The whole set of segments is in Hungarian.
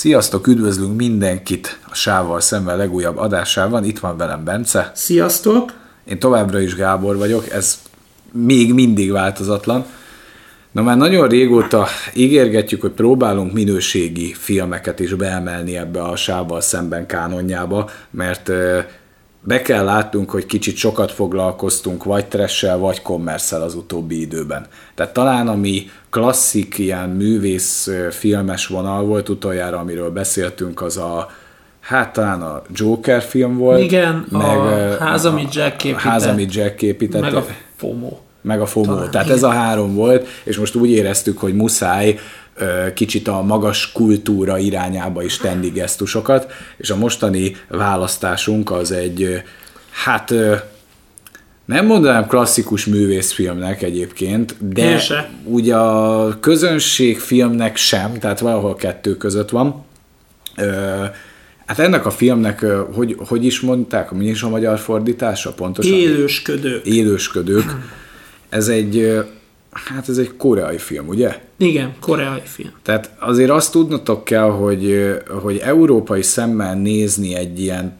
Sziasztok, üdvözlünk mindenkit a Sával szemben legújabb adásában. Itt van velem Bence. Sziasztok! Én továbbra is Gábor vagyok, ez még mindig változatlan. Na már nagyon régóta ígérgetjük, hogy próbálunk minőségi filmeket is beemelni ebbe a Sával szemben kánonjába, mert be kell látnunk, hogy kicsit sokat foglalkoztunk vagy tressel, vagy kommerszel az utóbbi időben. Tehát talán ami klasszik ilyen művész filmes vonal volt utoljára, amiről beszéltünk, az a Hát talán a Joker film volt. Igen, meg a ház, amit Jack épített. Ház, amit Jack épített. Meg a FOMO. Meg a FOMO. Talán, Tehát igen. ez a három volt, és most úgy éreztük, hogy muszáj kicsit a magas kultúra irányába is tenni gesztusokat, és a mostani választásunk az egy, hát nem mondanám klasszikus művészfilmnek egyébként, de ugye a közönségfilmnek sem, tehát valahol kettő között van. Hát ennek a filmnek, hogy, hogy is mondták, mi is a magyar fordítása pontosan? Élősködők. Élősködők. Ez egy Hát ez egy koreai film, ugye? Igen, koreai film. Tehát azért azt tudnotok kell, hogy, hogy európai szemmel nézni egy ilyen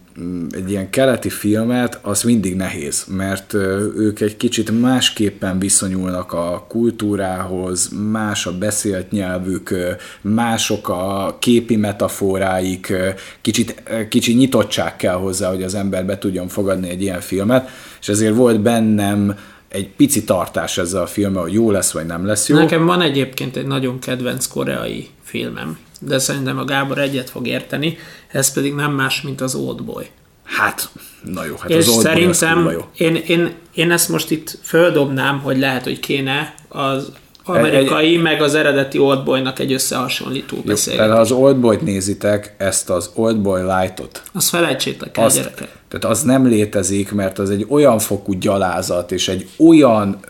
egy ilyen keleti filmet, az mindig nehéz, mert ők egy kicsit másképpen viszonyulnak a kultúrához, más a beszélt nyelvük, mások a képi metaforáik, kicsit, kicsit nyitottság kell hozzá, hogy az ember be tudjon fogadni egy ilyen filmet, és ezért volt bennem egy pici tartás ezzel a filmmel, hogy jó lesz, vagy nem lesz jó. Nekem van egyébként egy nagyon kedvenc koreai filmem, de szerintem a Gábor egyet fog érteni, ez pedig nem más, mint az Oldboy. Hát, na jó, hát És az Oldboy szerintem az jó. Én, én, én ezt most itt földobnám, hogy lehet, hogy kéne az amerikai, egy, meg az eredeti Oldboynak egy összehasonlító beszélgetés. Tehát ha az Oldboy-t nézitek, ezt az Oldboy Light-ot. Azt felejtsétek el, gyerekek. Tehát az nem létezik, mert az egy olyan fokú gyalázat, és egy olyan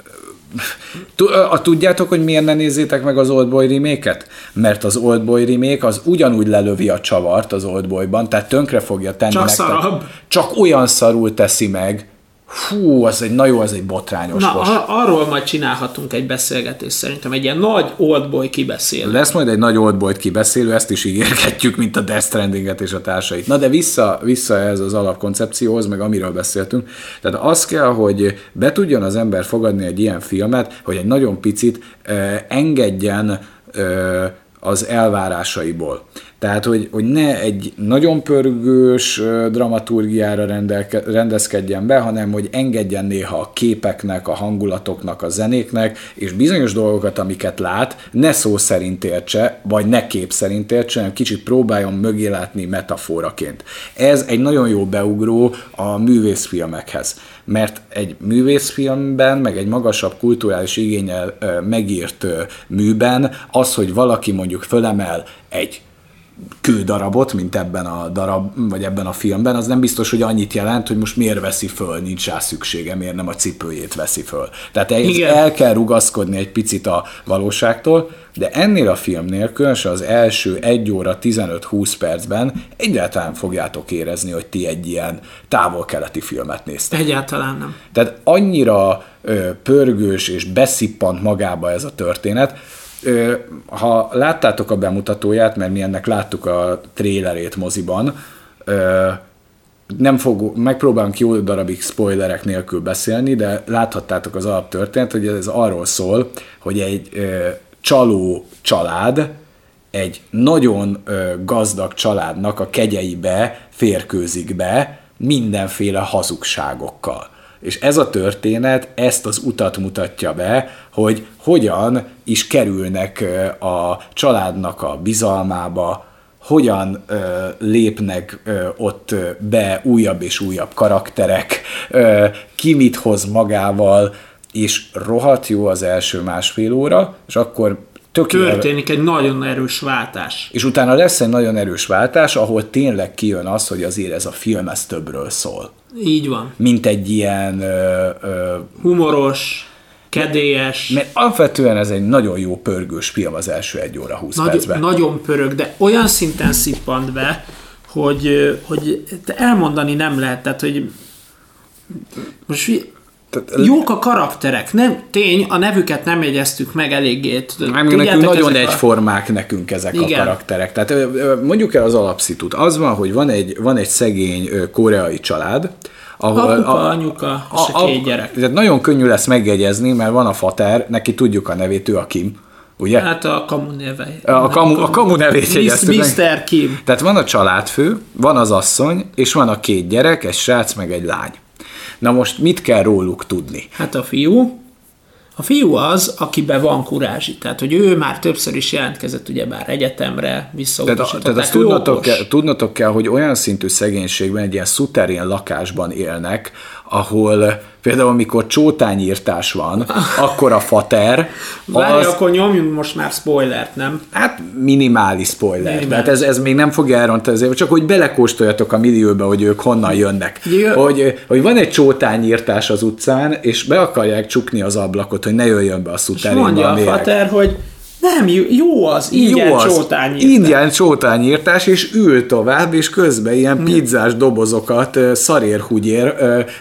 Tudjátok, hogy miért ne nézzétek meg az Oldboy remake Mert az Oldboy remake az ugyanúgy lelövi a csavart az Oldboyban, tehát tönkre fogja tenni Csak nektek. szarabb. Csak olyan szarul teszi meg, Hú, az egy, na jó, az egy botrányos Na, most. arról majd csinálhatunk egy beszélgetést szerintem, egy ilyen nagy oldboy kibeszélő. Lesz majd egy nagy oldboy kibeszélő, ezt is ígérgetjük, mint a Death Strandinget és a társait. Na de vissza, vissza ez az alapkoncepcióhoz, meg amiről beszéltünk. Tehát az kell, hogy be tudjon az ember fogadni egy ilyen filmet, hogy egy nagyon picit eh, engedjen eh, az elvárásaiból. Tehát, hogy, hogy ne egy nagyon pörgős dramaturgiára rendelke, rendezkedjen be, hanem hogy engedjen néha a képeknek, a hangulatoknak, a zenéknek, és bizonyos dolgokat, amiket lát, ne szó szerint értse, vagy ne kép szerint értse, hanem kicsit próbáljon mögé látni metaforaként. Ez egy nagyon jó beugró a művészfilmekhez mert egy művészfilmben, meg egy magasabb kulturális igényel megírt műben az, hogy valaki mondjuk fölemel egy kődarabot, mint ebben a darab, vagy ebben a filmben, az nem biztos, hogy annyit jelent, hogy most miért veszi föl, nincs rá szüksége, miért nem a cipőjét veszi föl. Tehát el, el kell rugaszkodni egy picit a valóságtól, de ennél a filmnél, különösen az első 1 óra 15-20 percben egyáltalán fogjátok érezni, hogy ti egy ilyen távol-keleti filmet néztek. Egyáltalán nem. Tehát annyira ö, pörgős és beszippant magába ez a történet, ha láttátok a bemutatóját, mert mi ennek láttuk a trélerét moziban, nem fog, megpróbálunk jó darabig spoilerek nélkül beszélni, de láthattátok az alaptörténet, hogy ez arról szól, hogy egy csaló család, egy nagyon gazdag családnak a kegyeibe férkőzik be mindenféle hazugságokkal. És ez a történet ezt az utat mutatja be, hogy hogyan is kerülnek a családnak a bizalmába, hogyan ö, lépnek ö, ott be újabb és újabb karakterek, ö, ki mit hoz magával, és rohadt jó az első másfél óra, és akkor tökéletes. Történik egy nagyon erős váltás. És utána lesz egy nagyon erős váltás, ahol tényleg kijön az, hogy azért ez a film ez többről szól. Így van. Mint egy ilyen... Ö, ö, Humoros, kedélyes. Mert alapvetően ez egy nagyon jó pörgős film az első egy óra 20 Nagy, percben. Nagyon pörög, de olyan szinten szippant be, hogy, hogy elmondani nem lehet. Tehát, hogy most Tehát, Jók a karakterek. Nem, tény, a nevüket nem jegyeztük meg eléggé. Nem, nekünk nagyon egyformák a... nekünk ezek Igen. a karakterek. Tehát mondjuk el az alapszitut. Az van, hogy van egy, van egy szegény koreai család, ahol Apuka, a, anyuka és a, a két gyerek. Tehát nagyon könnyű lesz megjegyezni, mert van a fater, neki tudjuk a nevét, ő a Kim. Ugye? Hát a kamu neve. A kamu, a kamu nevét jegyeztük Mr. Kim. Tehát van a családfő, van az asszony, és van a két gyerek, egy srác meg egy lány. Na most mit kell róluk tudni? Hát a fiú, a fiú az, akiben van kurázsi, tehát hogy ő már többször is jelentkezett ugyebár egyetemre, visszautasították. Tehát, azt tudnotok kell, tudnotok kell, hogy olyan szintű szegénységben, egy ilyen szuterén lakásban élnek, ahol például amikor csótányírtás van, akkor a fater... Várj, az... akkor nyomjunk most már spoilert, nem? Hát minimális spoiler. Minimális. Tehát ez, ez még nem fogja elrontani, azért, csak hogy belekóstoljatok a millióba, hogy ők honnan jönnek. Hogy, hogy van egy csótányírtás az utcán, és be akarják csukni az ablakot, hogy ne jöjjön be a szuterénba. És mondja a, a fater, hogy nem, jó az, ingyen jó az, csótányírtás. Ingyen csótányírtás, és ül tovább, és közben ilyen hmm. pizzás dobozokat szarérhugyér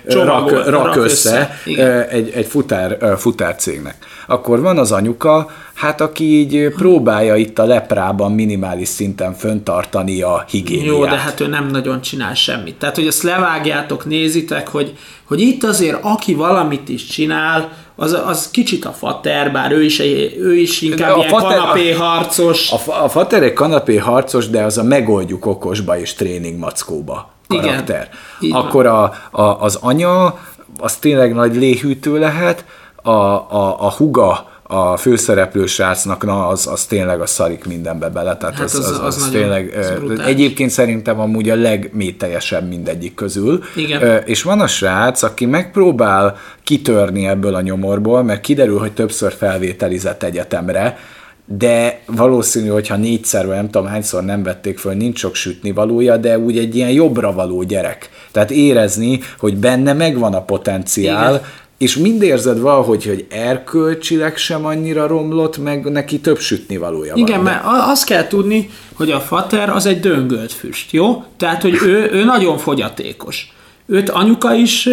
rak, rak össze, össze. egy, egy futár, futárcégnek. Akkor van az anyuka, hát aki így próbálja itt a leprában minimális szinten föntartani a higiéniát. Jó, de hát ő nem nagyon csinál semmit. Tehát, hogy ezt levágjátok, nézitek, hogy, hogy itt azért aki valamit is csinál, az, az kicsit a fater, bár ő is, ő is inkább a ilyen fater, kanapé harcos. A, a fater egy kanapé harcos, de az a megoldjuk okosba és tréning mackóba karakter. Igen, Akkor a, a, az anya, az tényleg nagy léhűtő lehet, a, a, a huga, a főszereplő srácnak, na az, az tényleg a szarik mindenbe bele, tehát hát az, az, az, az, az tényleg, az egyébként szerintem amúgy a legmételjesebb mindegyik közül. Igen. És van a srác, aki megpróbál kitörni ebből a nyomorból, mert kiderül, hogy többször felvételizett egyetemre, de valószínű, hogyha négyszer, vagy nem tudom hányszor nem vették föl, nincs sok sütni valója, de úgy egy ilyen jobbra való gyerek. Tehát érezni, hogy benne megvan a potenciál, Igen és mind érzed valahogy, hogy erkölcsileg sem annyira romlott, meg neki több sütni valója Igen, van. mert azt kell tudni, hogy a fater az egy döngölt füst, jó? Tehát, hogy ő, ő nagyon fogyatékos. Őt anyuka is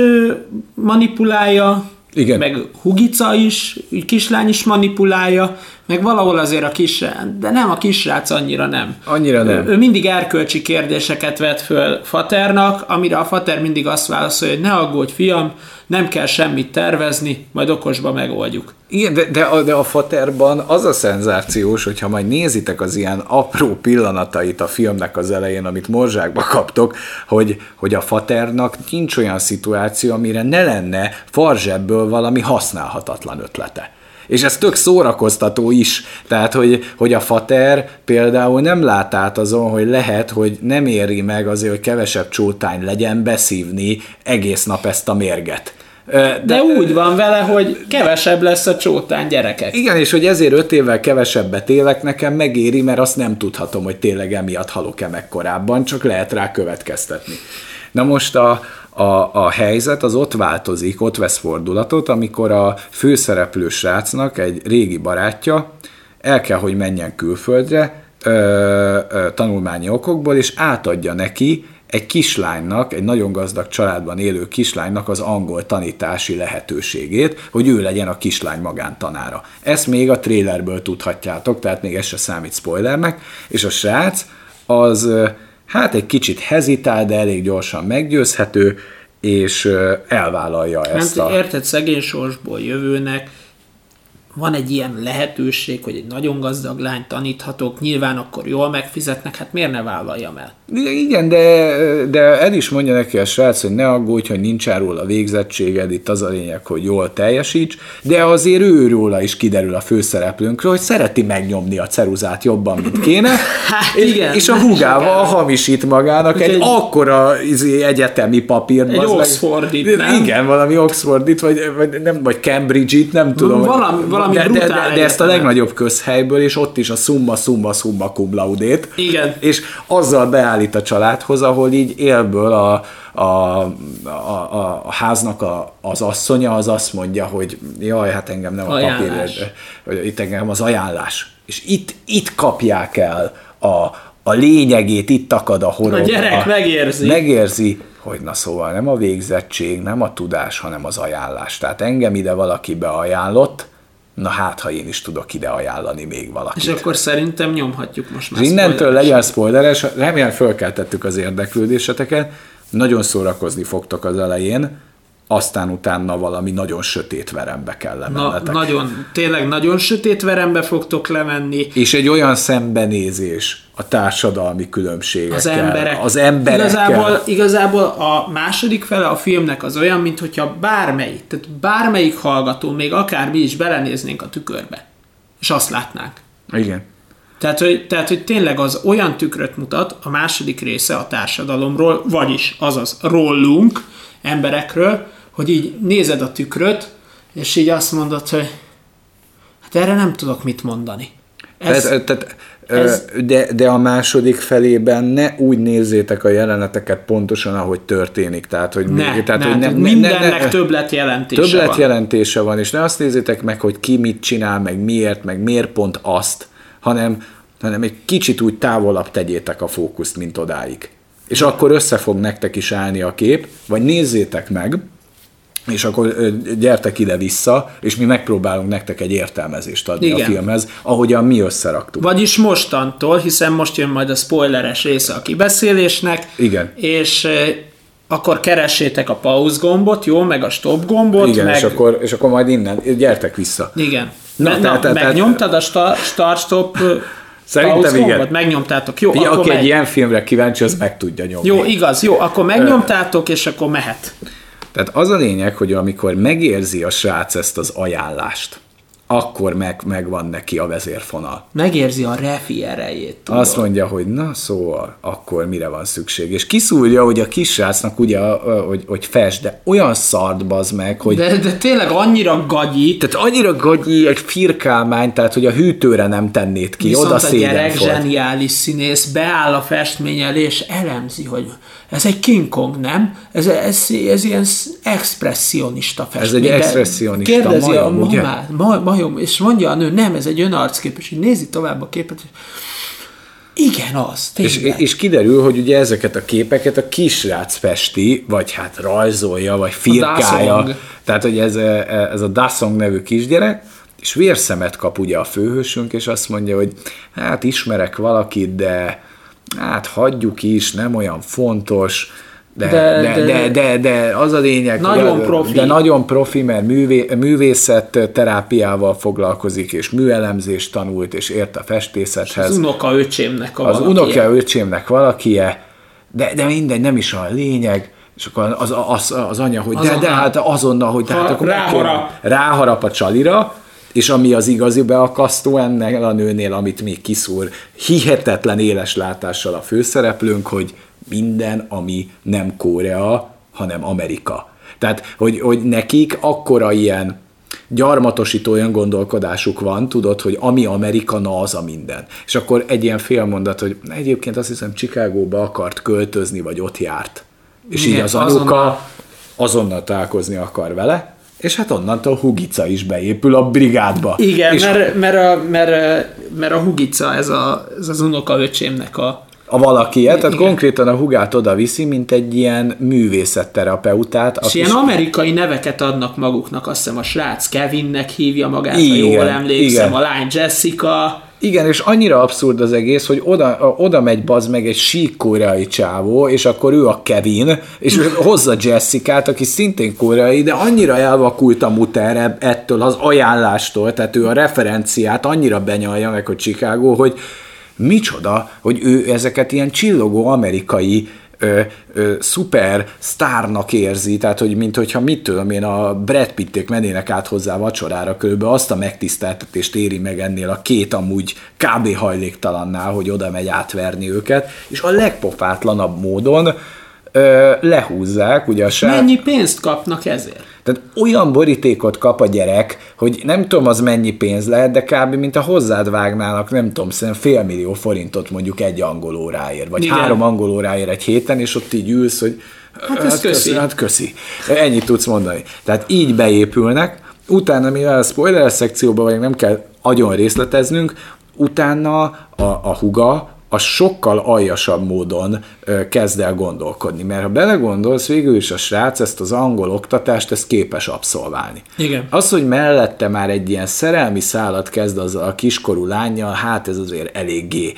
manipulálja, igen. meg Hugica is, kislány is manipulálja, meg valahol azért a kis, de nem a kisrác annyira nem. Annyira nem. Ő, ő mindig erkölcsi kérdéseket vet föl Faternak, amire a Fater mindig azt válaszolja, hogy ne aggódj fiam, nem kell semmit tervezni, majd okosba megoldjuk. Igen, de, de, a, de a Faterban az a szenzációs, hogyha majd nézitek az ilyen apró pillanatait a filmnek az elején, amit morzsákba kaptok, hogy, hogy a Faternak nincs olyan szituáció, amire ne lenne farzsebből valami használhatatlan ötlete. És ez tök szórakoztató is. Tehát, hogy, hogy a fater például nem lát át azon, hogy lehet, hogy nem éri meg azért, hogy kevesebb csótány legyen beszívni egész nap ezt a mérget. De, de úgy van vele, hogy kevesebb lesz a csótán gyerekek. Igen, és hogy ezért öt évvel kevesebbet élek, nekem megéri, mert azt nem tudhatom, hogy tényleg emiatt halok-e meg korábban, csak lehet rá következtetni. Na most a, a, a helyzet az ott változik, ott vesz fordulatot, amikor a főszereplő srácnak egy régi barátja el kell, hogy menjen külföldre ö, ö, tanulmányi okokból, és átadja neki egy kislánynak, egy nagyon gazdag családban élő kislánynak az angol tanítási lehetőségét, hogy ő legyen a kislány magántanára. Ezt még a trailerből tudhatjátok, tehát még ez se számít spoilernek, és a srác az hát egy kicsit hezitál, de elég gyorsan meggyőzhető, és elvállalja hát, ezt a... Érted, szegény sorsból jövőnek van egy ilyen lehetőség, hogy egy nagyon gazdag lányt taníthatok, nyilván akkor jól megfizetnek, hát miért ne vállaljam el? Igen, de, de el is mondja neki a srác, hogy ne aggódj, hogy nincs róla végzettséged, itt az a lényeg, hogy jól teljesíts, de azért ő róla is kiderül a főszereplőnkről, hogy szereti megnyomni a ceruzát jobban, mint kéne, hát és, igen, és a hugával hamisít magának egy, egy akkora izé, egyetemi papírt. Egy Oxfordit, nem? Igen, valami Oxfordit, vagy, vagy, nem, vagy Cambridge-it, nem tudom. Valami, valami de, de, de, de ezt a legnagyobb közhelyből, és ott is a summa, summa, summa cum laudét. Igen. És azzal beállít a családhoz, ahol így élből a, a, a, a háznak a, az asszonya az azt mondja, hogy jaj, hát engem nem ajánlás. a papír, itt engem az ajánlás. És itt, itt kapják el a, a lényegét, itt akad a horog. A gyerek a, megérzi. Megérzi, hogy na szóval nem a végzettség, nem a tudás, hanem az ajánlás. Tehát engem ide valaki beajánlott, na hát, ha én is tudok ide ajánlani még valakit. És akkor szerintem nyomhatjuk most már. Innentől legyen spoileres, remélem fölkeltettük az érdeklődéseteket, nagyon szórakozni fogtok az elején, aztán utána valami nagyon sötét verembe kell lemennetek. Na, nagyon, tényleg nagyon sötét verembe fogtok lemenni. És egy olyan szembenézés a társadalmi különbségekkel. Az emberek. Az emberekkel. Igazából, igazából a második fele a filmnek az olyan, mintha bármelyik, tehát bármelyik hallgató, még akár mi is belenéznénk a tükörbe, és azt látnánk. Igen. Tehát hogy, tehát, hogy tényleg az olyan tükröt mutat a második része a társadalomról, vagyis azaz rólunk, emberekről, hogy így nézed a tükröt, és így azt mondod, hogy hát erre nem tudok mit mondani. Ez, ez, tehát, ez, de, de a második felében ne úgy nézzétek a jeleneteket pontosan, ahogy történik. Tehát, hogy, ne, tehát, ne, hogy ne, mindennek ne, többlet jelentése többlet van. jelentése van, és ne azt nézzétek meg, hogy ki mit csinál, meg miért, meg miért pont azt, hanem, hanem egy kicsit úgy távolabb tegyétek a fókuszt, mint odáig. És akkor össze fog nektek is állni a kép, vagy nézzétek meg, és akkor gyertek ide-vissza, és mi megpróbálunk nektek egy értelmezést adni Igen. a filmhez, ahogyan mi összeraktuk. Vagyis mostantól, hiszen most jön majd a spoileres része a kibeszélésnek, Igen. és akkor keressétek a pause gombot, jó, meg a stop gombot. Igen, meg... és, akkor, és akkor majd innen, gyertek vissza. Igen. Na, na, na, tehát, megnyomtad a start-stop Szerintem igen. Megnyomtátok. Jó, ja, akkor aki megy. egy ilyen filmre kíváncsi, az meg tudja nyomni. Jó, igaz, jó, akkor megnyomtátok, és akkor mehet. Tehát az a lényeg, hogy amikor megérzi a srác ezt az ajánlást, akkor meg, megvan neki a vezérfonal. Megérzi a refi erejét. Tudod. Azt mondja, hogy na szóval, akkor mire van szükség. És kiszúrja, hogy a kisrácnak ugye, hogy, hogy fest, de olyan szart bazd meg, hogy... De, de tényleg annyira gagyi. Tehát annyira gagyi, egy firkálmány, tehát hogy a hűtőre nem tennéd ki, Viszont oda a gyerek volt. zseniális színész, beáll a festmény elé, és elemzi, hogy ez egy King Kong, nem? Ez, ez, ez ilyen expressionista festmény. Ez egy expressionista Kérdezi majom, a mamát, ma, majom, és mondja a nő, nem, ez egy önarckép, és így nézi tovább a képet, és igen, az, és, és kiderül, hogy ugye ezeket a képeket a kisrác festi, vagy hát rajzolja, vagy firkálja. Tehát, hogy ez, ez a Dasong nevű kisgyerek, és vérszemet kap ugye a főhősünk, és azt mondja, hogy hát ismerek valakit, de hát hagyjuk is, nem olyan fontos, de, de, de, de, de, de az a lényeg, nagyon hogy, profi. de nagyon profi, mert művé, művészet terápiával foglalkozik, és műelemzést tanult, és ért a festészethez. Az unoka öcsémnek a Az unoka öcsémnek valakie, de, de mindegy, nem is a lényeg, és akkor az, az, az anya, hogy de, de hát azonnal, hogy tehát akkor ráharap. ráharap a csalira, és ami az igazi beakasztó ennek a nőnél, amit még kiszúr hihetetlen éles látással a főszereplőnk, hogy minden, ami nem Korea, hanem Amerika. Tehát, hogy, hogy nekik akkora ilyen gyarmatosító öngondolkodásuk van, tudod, hogy ami Amerika, na az a minden. És akkor egy ilyen félmondat, hogy egyébként azt hiszem Chicagóba akart költözni, vagy ott járt. És Igen, így az anyuka azonnal, azonnal találkozni akar vele, és hát onnantól Hugica is beépül a brigádba. Igen, és mert, mert, a, mert, mert a Hugica, ez, a, ez az unokaöcsémnek a a valaki, tehát Igen. konkrétan a hugát oda viszi, mint egy ilyen művészetterapeutát. És ilyen amerikai neveket adnak maguknak, azt hiszem a srác Kevinnek hívja magát, Igen. ha jól emlékszem, Igen. a lány Jessica. Igen, és annyira abszurd az egész, hogy oda, oda megy bazd meg egy sík koreai csávó, és akkor ő a Kevin, és hozza Jessica-t, aki szintén koreai, de annyira elvakult a muter ettől az ajánlástól, tehát ő a referenciát annyira benyalja meg, hogy Chicago, hogy micsoda, hogy ő ezeket ilyen csillogó amerikai ö, ö, szuper sztárnak érzi, tehát hogy mint hogyha mit tudom én, a Brad Pitték mennének át hozzá vacsorára körülbelül azt a megtiszteltetést éri meg ennél a két amúgy kb. hajléktalannál, hogy oda megy átverni őket, és a legpofátlanabb módon ö, lehúzzák, ugye a sár... Mennyi pénzt kapnak ezért? Tehát olyan borítékot kap a gyerek, hogy nem tudom az mennyi pénz lehet, de kb. mint a hozzád vágnának, nem tudom, szerintem fél millió forintot mondjuk egy angol óráért, vagy Igen. három angol óráért egy héten, és ott így ülsz, hogy hát, hát köszi. köszi. Hát köszi. Ennyit tudsz mondani. Tehát így beépülnek, utána, mivel a spoiler szekcióban vagyunk, nem kell agyon részleteznünk, utána a, a huga, az sokkal aljasabb módon kezd el gondolkodni. Mert ha belegondolsz, végül is a srác ezt az angol oktatást, ezt képes abszolválni. Igen. Az, hogy mellette már egy ilyen szerelmi szállat kezd az a kiskorú lányjal, hát ez azért eléggé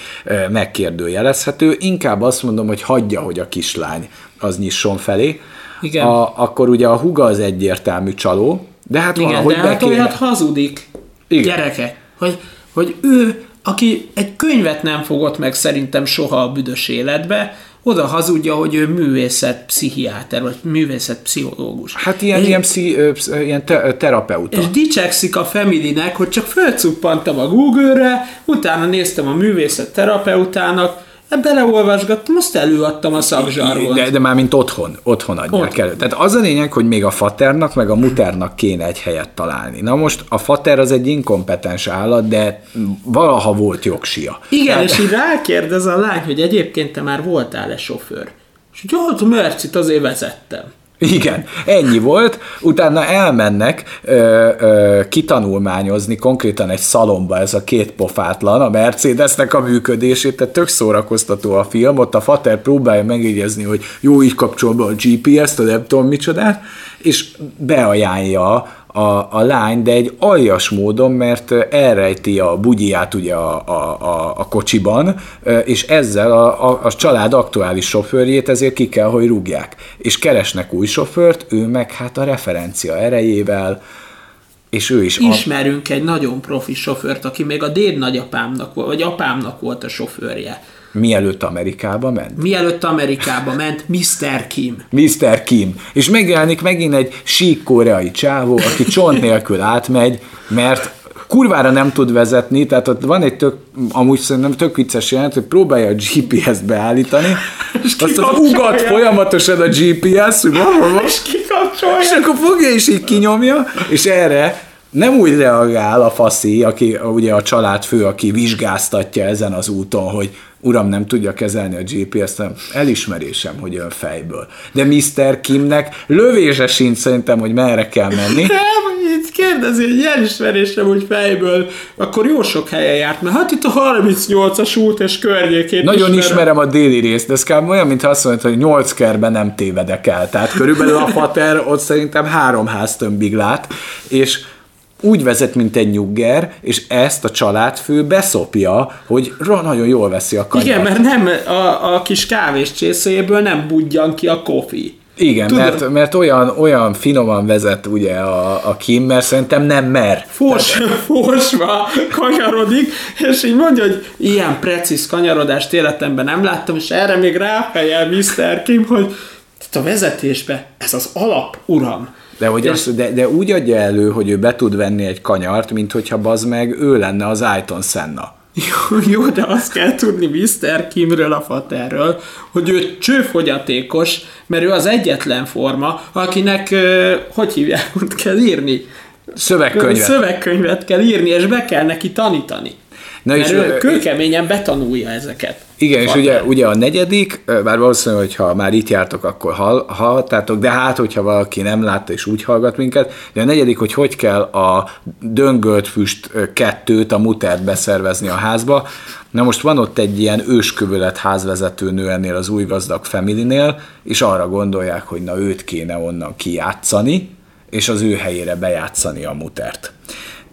megkérdőjelezhető. Inkább azt mondom, hogy hagyja, hogy a kislány az nyisson felé. Igen. A, akkor ugye a huga az egyértelmű csaló, de hát Igen, valahogy de hát kéne... olyat hazudik Igen. gyerekek, hogy, hogy ő, aki egy könyvet nem fogott meg szerintem soha a büdös életbe, oda hazudja, hogy ő művészet pszichiáter, vagy művészet pszichológus. Hát ilyen, ilyen, pszi, ilyen te, terapeuta. És dicsekszik a Femidinek, hogy csak fölcuppantam a Google-re, utána néztem a művészet terapeutának, beleolvasgattam, azt előadtam a szakzsargon. De, de már mint otthon, otthon adják Ott. elő. Tehát az a lényeg, hogy még a faternak, meg a muternak kéne egy helyet találni. Na most a fater az egy inkompetens állat, de valaha volt jogsia. Igen, Tehát... és így rákérdez a lány, hogy egyébként te már voltál-e sofőr? És hogy hát Mercit azért vezettem. Igen, ennyi volt. Utána elmennek ö, ö, kitanulmányozni konkrétan egy szalomba ez a két pofátlan, a Mercedesnek a működését, tehát tök szórakoztató a film, ott a Fater próbálja megjegyezni, hogy jó, így kapcsol be a GPS-t, a nem tudom micsodát, és beajánlja a, a lány, de egy aljas módon, mert elrejti a bugyját ugye a, a, a, a kocsiban, és ezzel a, a, a család aktuális sofőrjét ezért ki kell, hogy rúgják. És keresnek új sofőrt, ő meg hát a referencia erejével, és ő is... Ismerünk a... egy nagyon profi sofőrt, aki még a déd nagyapámnak, vagy apámnak volt a sofőrje. Mielőtt Amerikába ment? Mielőtt Amerikába ment, Mr. Kim. Mr. Kim. És megjelenik megint egy sík koreai csávó, aki csont nélkül átmegy, mert kurvára nem tud vezetni, tehát ott van egy tök, amúgy szerintem tök vicces jelent, hogy próbálja a GPS-t beállítani, és aztán ugat folyamatosan a GPS, hogy és. És akkor fogja és így kinyomja, és erre nem úgy reagál a faszi, aki ugye a családfő, aki vizsgáztatja ezen az úton, hogy uram, nem tudja kezelni a GPS-t, elismerésem, hogy jön fejből. De Mr. Kimnek lövése sincs szerintem, hogy merre kell menni. Nem, így kérdezi, hogy elismerésem, hogy fejből, akkor jó sok helyen járt, mert hát itt a 38-as út és környékét Nagyon ismerem, ismerem a déli részt, de ez kb. olyan, mintha azt mondta, hogy 8 kerben nem tévedek el. Tehát körülbelül a fater ott szerintem három háztömbig lát, és úgy vezet, mint egy nyugger, és ezt a családfő beszopja, hogy nagyon jól veszi a kanyart. Igen, mert nem a, a kis kávés csészéjéből nem budjan ki a kofi. Igen, mert, mert olyan, olyan finoman vezet ugye a, a Kim, mert szerintem nem mer. Fos, Tehát... Fosva kanyarodik, és így mondja, hogy ilyen precíz kanyarodást életemben nem láttam, és erre még ráfejel Mr. Kim, hogy a vezetésbe ez az alap, uram. De, hogy de, azt, de, de úgy adja elő, hogy ő be tud venni egy kanyart, mint hogyha bazd meg ő lenne az Ayton Senna. Jó, jó, de azt kell tudni Mr. Kimről, a faterről, hogy ő csőfogyatékos, mert ő az egyetlen forma, akinek, hogy hívják, ott kell írni? Szövegkönyvet. Szövegkönyvet kell írni, és be kell neki tanítani. Na Mert és ő kőkeményen betanulja ezeket. Igen, és ugye, ugye a negyedik, bár valószínűleg, hogyha már itt jártok, akkor hall, hallhattátok, de hát, hogyha valaki nem látta és úgy hallgat minket, de a negyedik, hogy hogy kell a döngölt füst kettőt, a mutert beszervezni a házba. Na most van ott egy ilyen őskövület házvezető nő ennél az új gazdag familinél, és arra gondolják, hogy na őt kéne onnan kijátszani, és az ő helyére bejátszani a mutert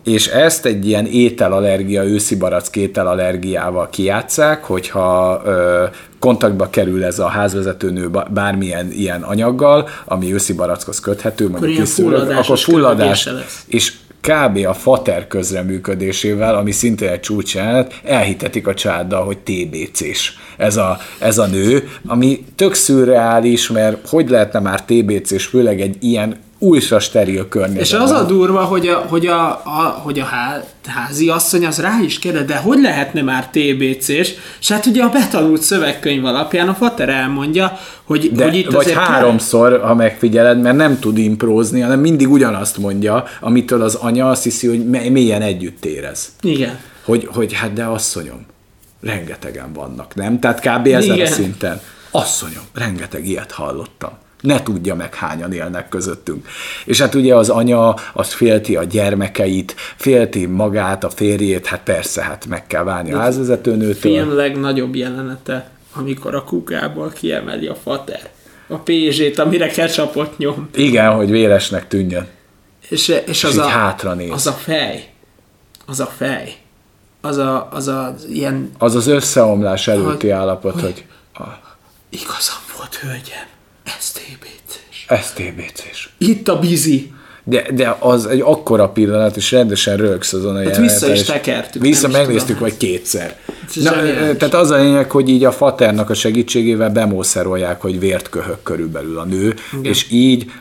és ezt egy ilyen ételallergia, őszi barack ételallergiával kijátszák, hogyha ö, kontaktba kerül ez a házvezetőnő bármilyen ilyen anyaggal, ami őszi barackhoz köthető, mondjuk akkor, fulladás, akkor fulladás, és kb. a fater közreműködésével, ami szintén egy csúcsjelenet, elhitetik a családdal, hogy TBC-s ez a, ez a nő, ami tök szürreális, mert hogy lehetne már TBC-s, főleg egy ilyen újra steril környezetben. És az a durva, hogy a, hogy a, a, hogy a házi asszony az rá is kérde, de hogy lehetne már TBC-s? És hát ugye a betanult szövegkönyv alapján a Fater elmondja, hogy, de, hogy itt vagy háromszor, kell... ha megfigyeled, mert nem tud imprózni, hanem mindig ugyanazt mondja, amitől az anya azt hiszi, hogy mélyen együtt érez. Igen. Hogy, hogy hát de asszonyom, rengetegen vannak, nem? Tehát kb. ezen Igen. a szinten. Asszonyom, rengeteg ilyet hallottam ne tudja meg hányan élnek közöttünk. És hát ugye az anya, az félti a gyermekeit, félti magát, a férjét, hát persze, hát meg kell válni a házvezetőnőtől. Film legnagyobb jelenete, amikor a kukából kiemeli a fater a pézsét, amire ketchupot nyom. Igen, hogy véresnek tűnjön. És, és, és az, a, hátra néz. az a fej, az a fej, az a, az a ilyen... Az az összeomlás előtti hogy, állapot, hogy... hogy a... Igazam volt, hölgyem, STBC-s. STBC-s. Itt a bizi. De, de az egy akkora pillanat, és rendesen rögsz azon a hát vissza is tekertük. Vissza megnéztük, vagy kétszer. Na, tehát az a lényeg, hogy így a faternak a segítségével bemószerolják, hogy vért köhög körülbelül a nő, Igen. és így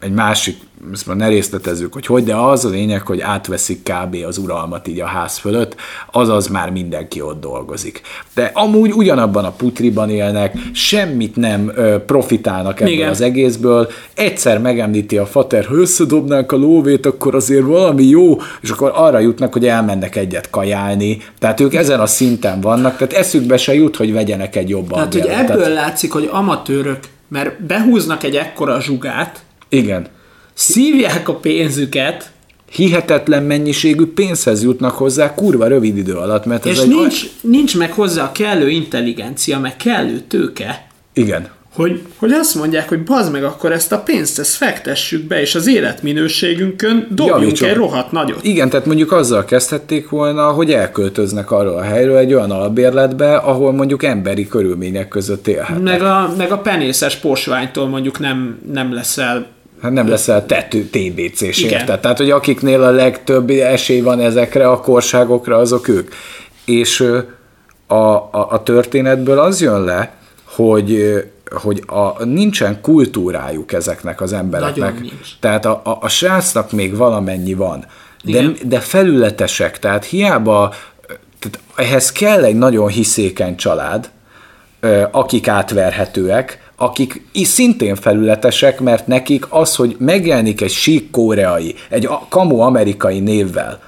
egy másik ezt már ne részletezzük, hogy hogy, de az a lényeg, hogy átveszik kb. az uralmat így a ház fölött, azaz már mindenki ott dolgozik. De amúgy ugyanabban a putriban élnek, semmit nem profitálnak ebből Igen. az egészből, egyszer megemlíti a fater, ha összedobnánk a lóvét, akkor azért valami jó, és akkor arra jutnak, hogy elmennek egyet kajálni, tehát ők ezen a szinten vannak, tehát eszükbe se jut, hogy vegyenek egy jobban. Tehát, hogy ebből tehát... látszik, hogy amatőrök, mert behúznak egy ekkora zsugát, igen szívják a pénzüket, hihetetlen mennyiségű pénzhez jutnak hozzá kurva rövid idő alatt. Mert és ez nincs, egy... nincs meg hozzá a kellő intelligencia, meg kellő tőke. Igen. Hogy, hogy azt mondják, hogy bazd meg, akkor ezt a pénzt, ezt fektessük be, és az életminőségünkön dobjunk Javítsuk. egy rohadt nagyot. Igen, tehát mondjuk azzal kezdhették volna, hogy elköltöznek arról a helyről egy olyan albérletbe, ahol mondjuk emberi körülmények között élhetnek. Meg a, meg a penészes posványtól mondjuk nem, nem leszel Hát nem leszel te TBC-s, érted? Tehát, hogy akiknél a legtöbb esély van ezekre a korságokra, azok ők. És a, a, a történetből az jön le, hogy hogy a, nincsen kultúrájuk ezeknek az embereknek. Tehát a, a, a srácnak még valamennyi van. De, de felületesek, tehát hiába tehát ehhez kell egy nagyon hiszékeny család, akik átverhetőek, akik is szintén felületesek, mert nekik az, hogy megjelenik egy sík koreai, egy kamu amerikai névvel,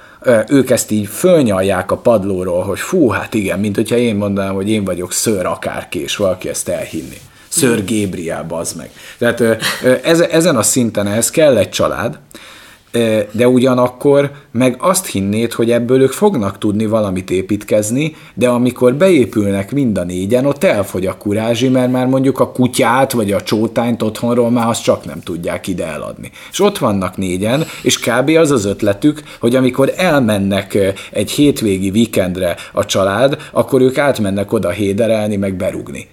ők ezt így fölnyalják a padlóról, hogy fú, hát igen, mint hogyha én mondanám, hogy én vagyok ször akárki, és valaki ezt elhinni. Ször Gabriel, bazd meg. Tehát ezen a szinten ehhez kell egy család, de ugyanakkor meg azt hinnéd, hogy ebből ők fognak tudni valamit építkezni, de amikor beépülnek mind a négyen, ott elfogy a kurázsi, mert már mondjuk a kutyát vagy a csótányt otthonról már azt csak nem tudják ide eladni. És ott vannak négyen, és kb. az az ötletük, hogy amikor elmennek egy hétvégi vikendre a család, akkor ők átmennek oda héderelni, meg berugni.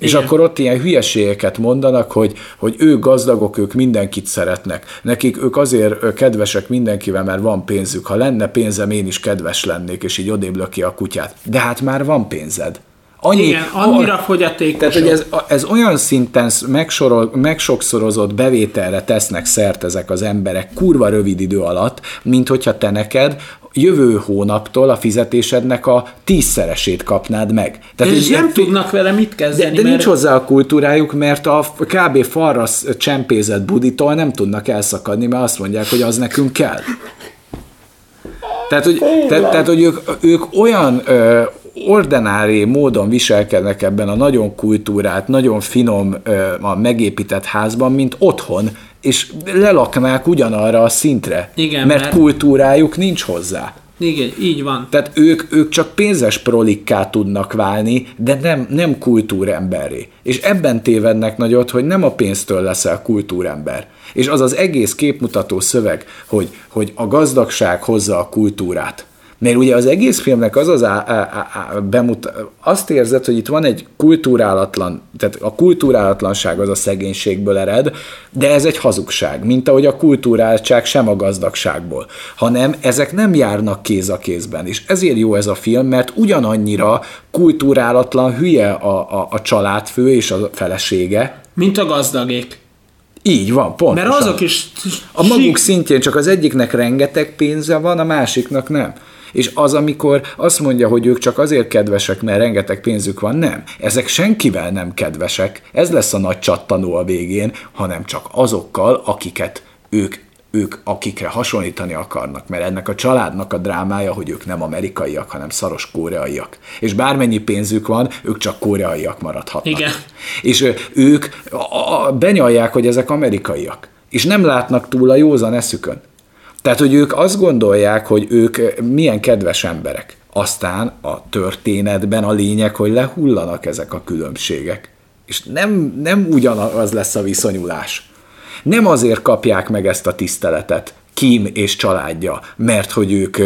És Igen. akkor ott ilyen hülyeségeket mondanak, hogy, hogy ők gazdagok, ők mindenkit szeretnek. Nekik ők azért kedvesek mindenkivel, mert van pénzük. Ha lenne pénzem, én is kedves lennék, és így odébb löki a kutyát. De hát már van pénzed. Annyi, Igen, annyira fogyatékos. Tehát, hogy ez, ez olyan szinten megsorol, megsokszorozott bevételre tesznek szert ezek az emberek kurva rövid idő alatt, mint hogyha te neked jövő hónaptól a fizetésednek a tízszeresét kapnád meg. Tehát és nem tudnak vele mit kezdeni. De, de mert... nincs hozzá a kultúrájuk, mert a kb. falra csempézett buditól nem tudnak elszakadni, mert azt mondják, hogy az nekünk kell. Tehát, hogy, te, tehát, hogy ők, ők olyan ö, ordinári módon viselkednek ebben a nagyon kultúrát, nagyon finom, ö, a megépített házban, mint otthon, és lelaknák ugyanarra a szintre, Igen, mert, mert kultúrájuk nincs hozzá. Igen, így van. Tehát ők, ők csak pénzes prolikká tudnak válni, de nem, nem kultúremberré. És ebben tévednek nagyot, hogy nem a pénztől leszel kultúrember. És az az egész képmutató szöveg, hogy, hogy a gazdagság hozza a kultúrát. Mert ugye az egész filmnek az az á, á, á, bemut, azt érzed, hogy itt van egy kultúrálatlan, tehát a kultúrálatlanság az a szegénységből ered, de ez egy hazugság, mint ahogy a kultúráltság sem a gazdagságból, hanem ezek nem járnak kéz a kézben, és ezért jó ez a film, mert ugyanannyira kultúrálatlan hülye a, a, a családfő és a felesége. Mint a gazdagék. Így van, pontosan. Mert azok is... A maguk szintjén csak az egyiknek rengeteg pénze van, a másiknak nem. És az, amikor azt mondja, hogy ők csak azért kedvesek, mert rengeteg pénzük van, nem. Ezek senkivel nem kedvesek. Ez lesz a nagy csattanó a végén, hanem csak azokkal, akiket ők ők akikre hasonlítani akarnak, mert ennek a családnak a drámája, hogy ők nem amerikaiak, hanem szaros koreaiak. És bármennyi pénzük van, ők csak koreaiak maradhatnak. Igen. És ők benyalják, hogy ezek amerikaiak. És nem látnak túl a józan eszükön. Tehát, hogy ők azt gondolják, hogy ők milyen kedves emberek. Aztán a történetben a lényeg, hogy lehullanak ezek a különbségek. És nem, nem ugyanaz lesz a viszonyulás. Nem azért kapják meg ezt a tiszteletet, Kim és családja, mert hogy ők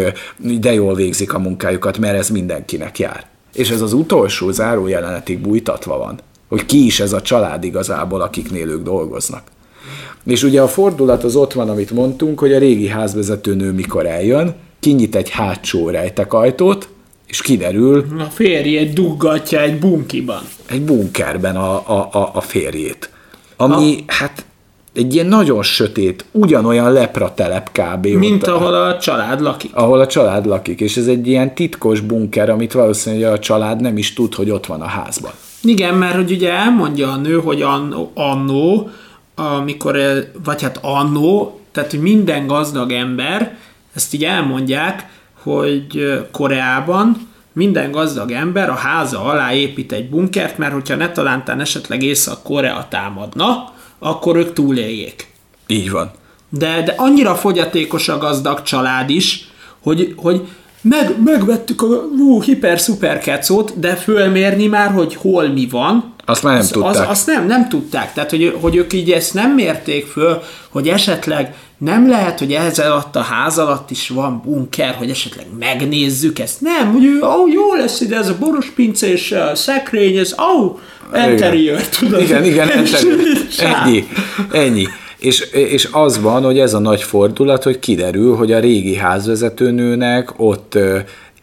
de jól végzik a munkájukat, mert ez mindenkinek jár. És ez az utolsó zárójelenetig bújtatva van, hogy ki is ez a család igazából, akiknél ők dolgoznak. És ugye a fordulat az ott van, amit mondtunk, hogy a régi házvezetőnő mikor eljön, kinyit egy hátsó rejtekajtót, és kiderül... A férjét duggatja egy bunkiban. Egy bunkerben a, a, a, a férjét. Ami, a... hát egy ilyen nagyon sötét, ugyanolyan lepra telep kb. Mint ott, ahol a család lakik. Ahol a család lakik, és ez egy ilyen titkos bunker, amit valószínűleg a család nem is tud, hogy ott van a házban. Igen, mert hogy ugye elmondja a nő, hogy annó, annó amikor, vagy hát annó, tehát hogy minden gazdag ember, ezt így elmondják, hogy Koreában minden gazdag ember a háza alá épít egy bunkert, mert hogyha ne talántán esetleg Észak-Korea támadna, akkor ők túléljék. Így van. De, de annyira fogyatékos a gazdag család is, hogy, hogy meg, megvettük a ú, hiper-szuper kecót, de fölmérni már, hogy hol mi van, azt már nem az, tudták. Az, azt nem, nem tudták. Tehát, hogy, hogy ők így ezt nem mérték föl, hogy esetleg nem lehet, hogy ez alatt a ház alatt is van bunker, hogy esetleg megnézzük ezt. Nem, hogy ó, jó lesz ide ez a boros pince és a szekrény, ez, ó, oh, interior, tudod. Igen, igen, ennyi, ennyi. És, és az van, hogy ez a nagy fordulat, hogy kiderül, hogy a régi házvezetőnőnek ott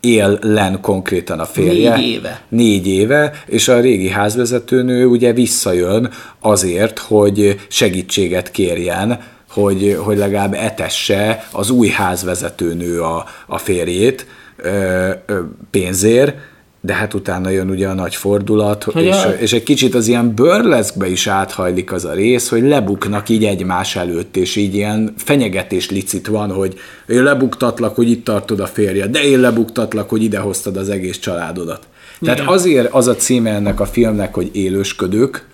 él len konkrétan a férje. Négy éve. Négy éve, és a régi házvezetőnő ugye visszajön azért, hogy segítséget kérjen, hogy, hogy legalább etesse az új házvezetőnő a, a férjét ö, ö, pénzért, de hát utána jön ugye a nagy fordulat, és, és egy kicsit az ilyen burleszkbe is áthajlik az a rész, hogy lebuknak így egymás előtt, és így ilyen fenyegetés licit van, hogy én lebuktatlak, hogy itt tartod a férje, de én lebuktatlak, hogy ide hoztad az egész családodat. Igen. Tehát azért az a címe ennek a filmnek, hogy élősködők,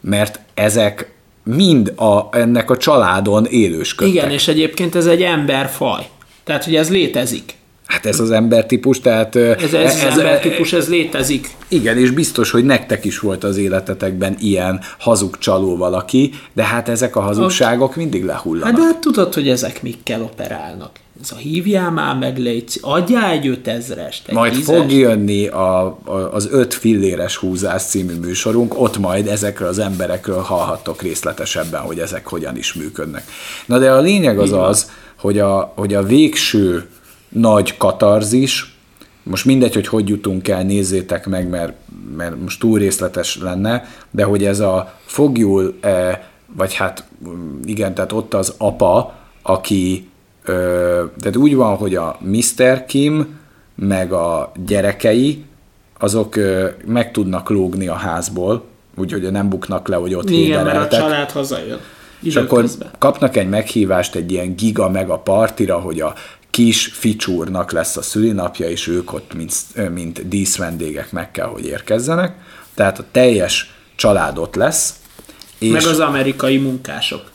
mert ezek mind a, ennek a családon élősködtek. Igen, és egyébként ez egy emberfaj. Tehát, hogy ez létezik. Hát ez az embertípus, tehát... Ez, ez, ez az embertípus, ez létezik. Igen, és biztos, hogy nektek is volt az életetekben ilyen hazug csaló valaki, de hát ezek a hazugságok mindig lehullanak. Hát de hát tudod, hogy ezek mikkel operálnak. Ez a hívjál már meg, légy, adjál egy ötezrest, egy Majd tízest. fog jönni a, a, az öt filléres húzás című műsorunk, ott majd ezekről az emberekről hallhattok részletesebben, hogy ezek hogyan is működnek. Na de a lényeg az az, hogy a, hogy a végső nagy katarzis, most mindegy, hogy hogy jutunk el, nézzétek meg, mert, mert most túl részletes lenne, de hogy ez a fogjul, e, vagy hát igen, tehát ott az apa, aki, tehát úgy van, hogy a Mr. Kim, meg a gyerekei, azok meg tudnak lógni a házból, úgyhogy nem buknak le, hogy ott Igen, mert a család hazajön. És akkor kapnak egy meghívást egy ilyen giga meg a partira, hogy a kis ficsúrnak lesz a szülinapja, és ők ott, mint, mint díszvendégek meg kell, hogy érkezzenek. Tehát a teljes család ott lesz. És meg az amerikai munkások.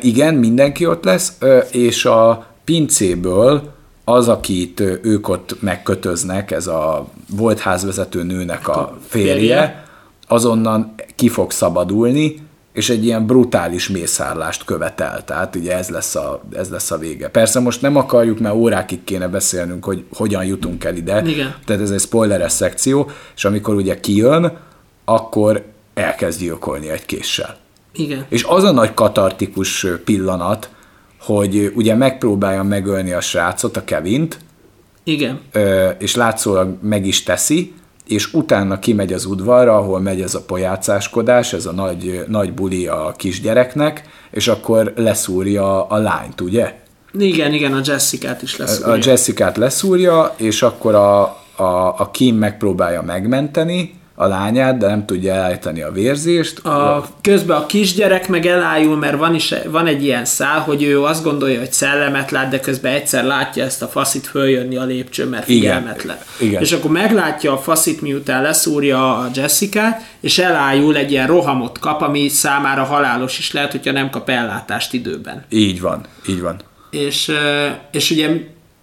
Igen, mindenki ott lesz, és a pincéből az, akit ők ott megkötöznek, ez a volt házvezető nőnek a férje, azonnan ki fog szabadulni, és egy ilyen brutális mészárlást követel. Tehát ugye ez lesz, a, ez lesz a vége. Persze most nem akarjuk, mert órákig kéne beszélnünk, hogy hogyan jutunk el ide. Igen. Tehát ez egy spoileres szekció, és amikor ugye kijön, akkor elkezd gyilkolni egy késsel. Igen. És az a nagy katartikus pillanat, hogy ugye megpróbálja megölni a srácot, a Kevint, Igen. és látszólag meg is teszi, és utána kimegy az udvarra, ahol megy ez a pojácáskodás, ez a nagy, nagy buli a kisgyereknek, és akkor leszúrja a lányt, ugye? Igen, igen, a Jessica-t is leszúrja. A Jessica-t leszúrja, és akkor a, a, a Kim megpróbálja megmenteni a lányát, de nem tudja elállítani a vérzést. A, közben a kisgyerek meg elájul, mert van, is, van egy ilyen szál, hogy ő azt gondolja, hogy szellemet lát, de közben egyszer látja ezt a faszit följönni a lépcsőn, mert figyelmetlen. Igen. Igen. És akkor meglátja a faszit, miután leszúrja a Jessica-t, és elájul egy ilyen rohamot kap, ami számára halálos is lehet, hogyha nem kap ellátást időben. Így van, így van. És, és ugye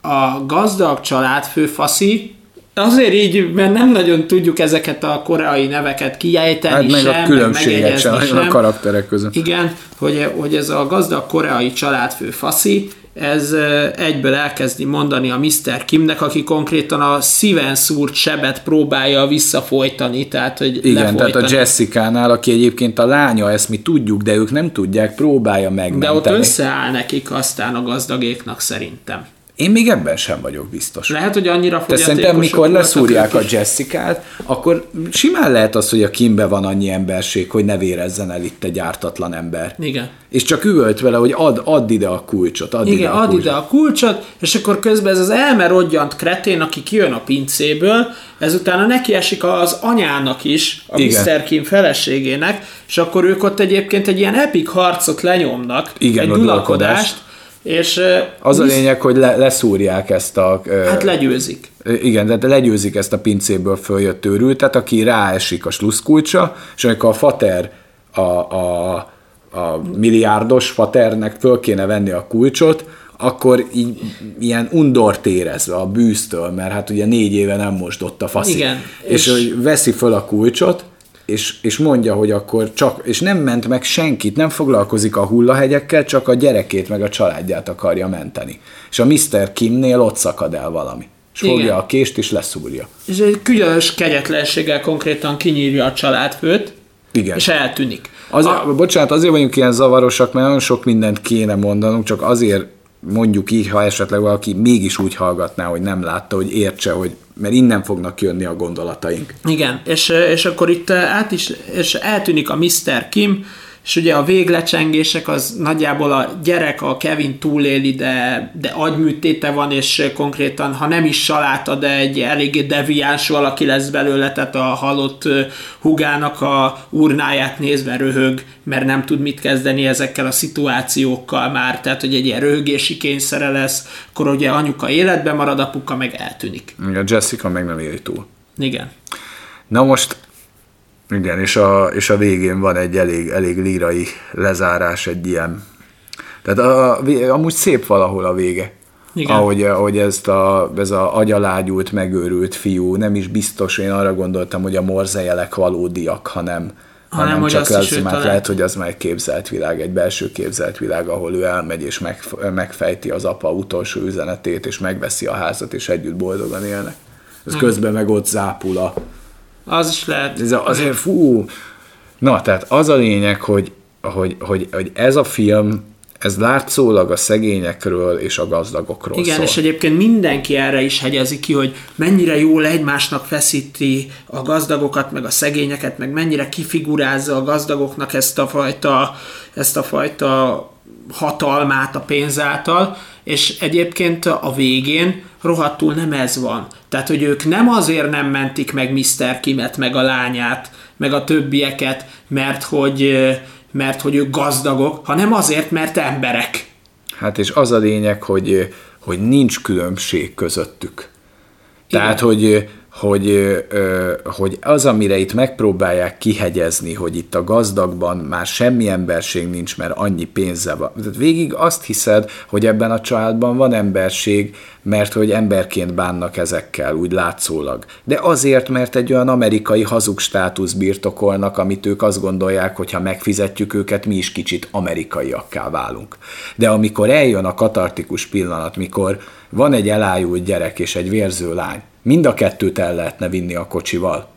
a gazdag családfő faszi, Azért így, mert nem nagyon tudjuk ezeket a koreai neveket kiejteni hát meg sem, a különbséget sem, sem, a karakterek között. Igen, hogy, hogy ez a gazdag koreai családfő faszi, ez egyből elkezdi mondani a Mr. Kimnek, aki konkrétan a szíven szúrt sebet próbálja visszafolytani, tehát hogy Igen, lefolytani. tehát a Jessica-nál, aki egyébként a lánya, ezt mi tudjuk, de ők nem tudják, próbálja megmenteni. De ott összeáll nekik aztán a gazdagéknak szerintem. Én még ebben sem vagyok biztos. Lehet, hogy annyira De szerintem, mikor leszúrják a Jessica-t, akkor simán lehet az, hogy a Kimbe van annyi emberség, hogy ne vérezzen el itt egy ártatlan ember. Igen. És csak üvölt vele, hogy add, add ide a kulcsot. Add Igen, ide a add kulcsot. ide a kulcsot, és akkor közben ez az elmerodjant kretén, aki kijön a pincéből, ezután neki esik az anyának is, a Igen. Mr. Kim feleségének, és akkor ők ott egyébként egy ilyen epic harcot lenyomnak, Igen, egy dulakodást, és, az a lényeg, hogy le, leszúrják ezt a... Hát legyőzik. Igen, de legyőzik ezt a pincéből följött őrültet, aki ráesik a sluszkulcsa, és amikor a fater, a, a, a milliárdos faternek föl kéne venni a kulcsot, akkor így, ilyen undort érezve a bűztől, mert hát ugye négy éve nem mosdott a faszi. Igen. És, és hogy veszi föl a kulcsot, és, és mondja, hogy akkor csak, és nem ment meg senkit, nem foglalkozik a hullahegyekkel, csak a gyerekét meg a családját akarja menteni. És a Mr. Kimnél ott szakad el valami. És Igen. fogja a kést, és leszúrja. És egy különös kegyetlenséggel konkrétan kinyírja a családfőt, Igen. és eltűnik. Azért, a... Bocsánat, azért vagyunk ilyen zavarosak, mert nagyon sok mindent kéne mondanunk, csak azért mondjuk így, ha esetleg valaki mégis úgy hallgatná, hogy nem látta, hogy értse, hogy mert innen fognak jönni a gondolataink. Igen, és, és akkor itt át is, és eltűnik a Mr. Kim, és ugye a véglecsengések az nagyjából a gyerek, a Kevin túléli, de, de agyműtéte van, és konkrétan, ha nem is saláta, de egy eléggé deviáns valaki lesz belőle, tehát a halott hugának a urnáját nézve röhög, mert nem tud mit kezdeni ezekkel a szituációkkal már, tehát hogy egy ilyen röhögési kényszere lesz, akkor ugye anyuka életben marad, apuka meg eltűnik. A Jessica meg nem éli túl. Igen. Na most igen, és a, és a végén van egy elég, elég lírai lezárás, egy ilyen. Tehát a, amúgy szép valahol a vége. Igen. Ahogy, ahogy ezt a, ez a agyalágyult, megőrült fiú, nem is biztos, én arra gondoltam, hogy a morzejelek valódiak, hanem, hanem, hanem csak az, már lehet, hogy az már egy képzelt világ, egy belső képzelt világ, ahol ő elmegy és meg, megfejti az apa utolsó üzenetét, és megveszi a házat, és együtt boldogan élnek. Ez hmm. közben meg ott zápul a, az is lehet. Ez azért fú. Na, tehát az a lényeg, hogy, hogy, hogy, hogy ez a film, ez látszólag a szegényekről és a gazdagokról Igen, szól. és egyébként mindenki erre is hegyezi ki, hogy mennyire jól egymásnak feszíti a gazdagokat, meg a szegényeket, meg mennyire kifigurázza a gazdagoknak ezt a fajta, ezt a fajta hatalmát a pénz által, és egyébként a végén rohadtul nem ez van. Tehát, hogy ők nem azért nem mentik meg Mr. Kimet, meg a lányát, meg a többieket, mert hogy, mert hogy ők gazdagok, hanem azért, mert emberek. Hát és az a lényeg, hogy, hogy nincs különbség közöttük. Igen. Tehát, hogy hogy, hogy az, amire itt megpróbálják kihegyezni, hogy itt a gazdagban már semmi emberség nincs, mert annyi pénze van. Tehát végig azt hiszed, hogy ebben a családban van emberség, mert hogy emberként bánnak ezekkel, úgy látszólag. De azért, mert egy olyan amerikai hazug státusz birtokolnak, amit ők azt gondolják, hogy ha megfizetjük őket, mi is kicsit amerikaiakká válunk. De amikor eljön a katartikus pillanat, mikor van egy elájult gyerek és egy vérző lány, mind a kettőt el lehetne vinni a kocsival.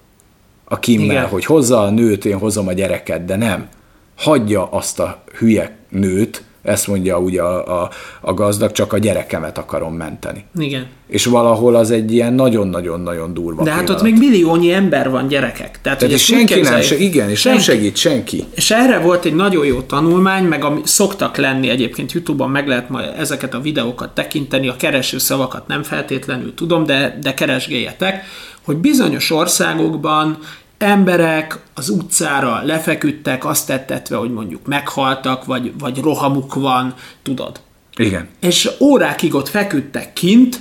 A Kimmel, hogy hozza a nőt, én hozom a gyereket, de nem. Hagyja azt a hülye nőt, ezt mondja ugye a, a, a gazdag, csak a gyerekemet akarom menteni. Igen. És valahol az egy ilyen nagyon-nagyon-nagyon durva De hát pillanat. ott még milliónyi ember van gyerekek. Tehát, Tehát és senki nem, se, igen, és senki. nem segít senki. És erre volt egy nagyon jó tanulmány, meg ami szoktak lenni egyébként Youtube-on, meg lehet majd ezeket a videókat tekinteni, a kereső szavakat nem feltétlenül tudom, de, de keresgéljetek, hogy bizonyos országokban emberek az utcára lefeküdtek, azt tettetve, hogy mondjuk meghaltak, vagy, vagy rohamuk van, tudod. Igen. És órákig ott feküdtek kint,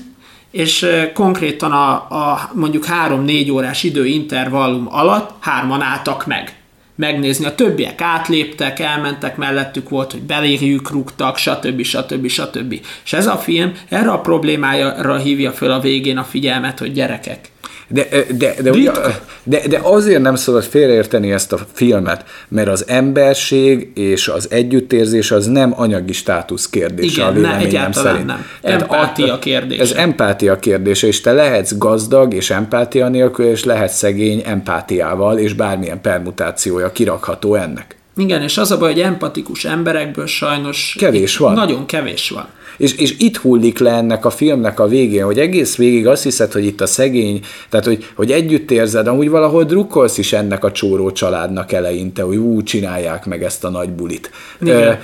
és konkrétan a, a mondjuk három-négy órás időintervallum alatt hárman álltak meg megnézni. A többiek átléptek, elmentek mellettük, volt, hogy beléjük rúgtak, stb. stb. stb. És ez a film erre a problémára hívja föl a végén a figyelmet, hogy gyerekek, de, de, de, ugye, de, de azért nem szabad félreérteni ezt a filmet, mert az emberség és az együttérzés az nem anyagi státusz kérdése Igen, a véleményem ne, szerint. nem. Empátia kérdése. Ez empátia kérdése, és te lehetsz gazdag és empátia nélkül, és lehetsz szegény empátiával, és bármilyen permutációja kirakható ennek. Igen, és az a baj, hogy empatikus emberekből sajnos kevés van. Nagyon kevés van. És, és itt hullik le ennek a filmnek a végén, hogy egész végig azt hiszed, hogy itt a szegény, tehát hogy, hogy együtt érzed, amúgy valahol drukkolsz is ennek a csóró családnak eleinte, hogy ú, csinálják meg ezt a nagy bulit. Igen.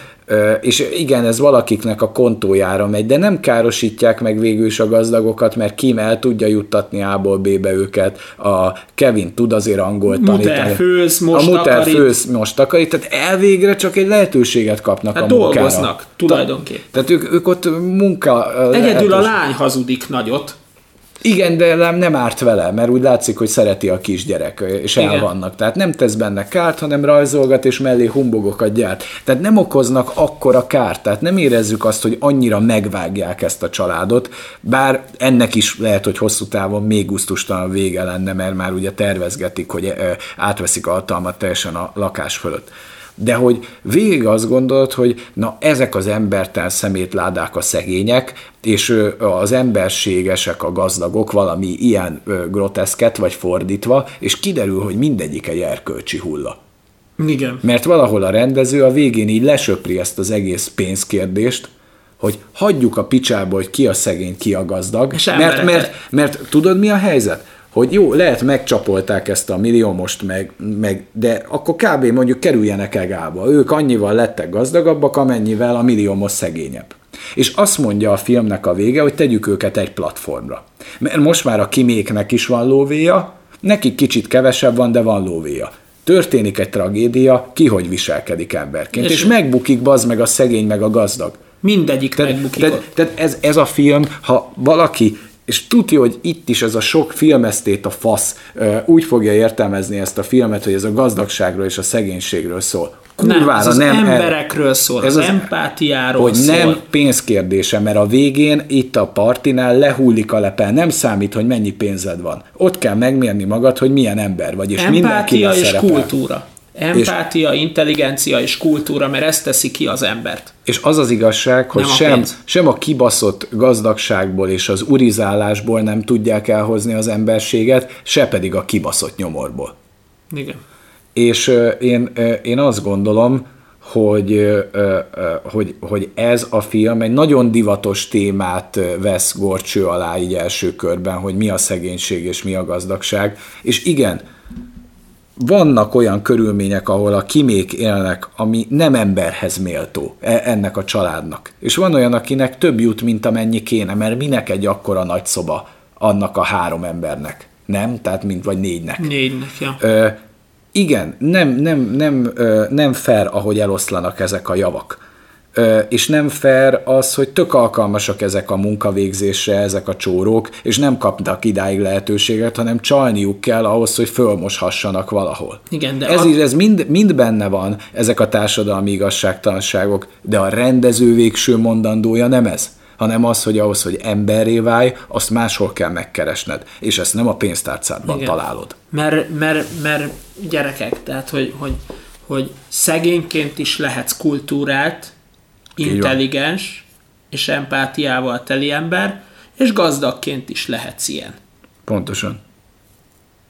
És igen, ez valakiknek a kontójára megy, de nem károsítják meg végül is a gazdagokat, mert Kim el tudja juttatni A-ból B-be őket, a Kevin tud azért angolt tanítani. Muter főz, most a Muter főz, most takarít, tehát elvégre csak egy lehetőséget kapnak hát a munkára. dolgoznak, tulajdonképpen. Tehát ők, ők ott munka... Egyedül lehetőség. a lány hazudik nagyot. Igen, de nem, nem árt vele, mert úgy látszik, hogy szereti a kisgyerek, és el vannak. Tehát nem tesz benne kárt, hanem rajzolgat, és mellé humbogokat gyárt. Tehát nem okoznak akkora kárt, tehát nem érezzük azt, hogy annyira megvágják ezt a családot, bár ennek is lehet, hogy hosszú távon még gusztustalan vége lenne, mert már ugye tervezgetik, hogy átveszik a hatalmat teljesen a lakás fölött de hogy végig azt gondolod, hogy na ezek az embertel szemétládák a szegények, és az emberségesek a gazdagok, valami ilyen groteszket, vagy fordítva, és kiderül, hogy mindegyik egy erkölcsi hulla. Igen. Mert valahol a rendező a végén így lesöpri ezt az egész pénzkérdést, hogy hagyjuk a picsába, hogy ki a szegény, ki a gazdag. Mert, mert, mert, mert tudod mi a helyzet? Hogy jó, lehet megcsapolták ezt a most meg, meg, de akkor kb. mondjuk kerüljenek egába. Ők annyival lettek gazdagabbak, amennyivel a milliómos szegényebb. És azt mondja a filmnek a vége, hogy tegyük őket egy platformra. Mert most már a kiméknek is van lóvéja, nekik kicsit kevesebb van, de van lóvéja. Történik egy tragédia, ki hogy viselkedik emberként, és, és megbukik bazd meg a szegény, meg a gazdag. Mindegyik tehát, megbukik. Tehát, tehát ez, ez a film, ha valaki és tudja, hogy itt is ez a sok filmesztét a fasz úgy fogja értelmezni ezt a filmet, hogy ez a gazdagságról és a szegénységről szól. Kurvára nem, ez az nem emberekről szól, ez az, az empátiáról hogy szól. nem pénzkérdése, mert a végén itt a partinál lehullik a lepel, nem számít, hogy mennyi pénzed van. Ott kell megmérni magad, hogy milyen ember vagy, és Empátia és szerepel. kultúra. Empátia, és, intelligencia és kultúra, mert ezt teszi ki az embert. És az az igazság, hogy sem, sem a kibaszott gazdagságból és az urizálásból nem tudják elhozni az emberséget, se pedig a kibaszott nyomorból. Igen. És én, én azt gondolom, hogy, hogy, hogy ez a film egy nagyon divatos témát vesz gorcső alá így első körben, hogy mi a szegénység és mi a gazdagság. És igen, vannak olyan körülmények, ahol a kimék élnek, ami nem emberhez méltó e, ennek a családnak. És van olyan, akinek több jut, mint amennyi kéne, mert minek egy akkora nagy szoba annak a három embernek, nem? Tehát mint vagy négynek. Négynek, ja. Ö, igen, nem, nem, nem, nem fair, ahogy eloszlanak ezek a javak és nem fair az, hogy tök alkalmasak ezek a munkavégzésre, ezek a csórók, és nem kapnak idáig lehetőséget, hanem csalniuk kell ahhoz, hogy fölmoshassanak valahol. Igen, de ez, a... ez mind, mind benne van, ezek a társadalmi igazságtalanságok, de a rendező végső mondandója nem ez hanem az, hogy ahhoz, hogy emberré válj, azt máshol kell megkeresned, és ezt nem a pénztárcádban Igen. találod. Mert, mert, mert gyerekek, tehát hogy, hogy, hogy szegényként is lehetsz kultúrált, intelligens és empátiával teli ember, és gazdagként is lehetsz ilyen. Pontosan.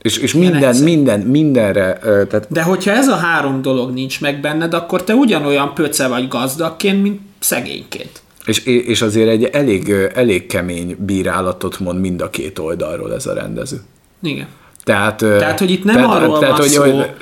És, és minden, minden, mindenre... Tehát... De hogyha ez a három dolog nincs meg benned, akkor te ugyanolyan pöce vagy gazdagként, mint szegényként. És, és azért egy elég, elég kemény bírálatot mond mind a két oldalról ez a rendező. Igen. Tehát, tehát hogy itt nem tehát, arról tehát, van hogy, szó, hogy,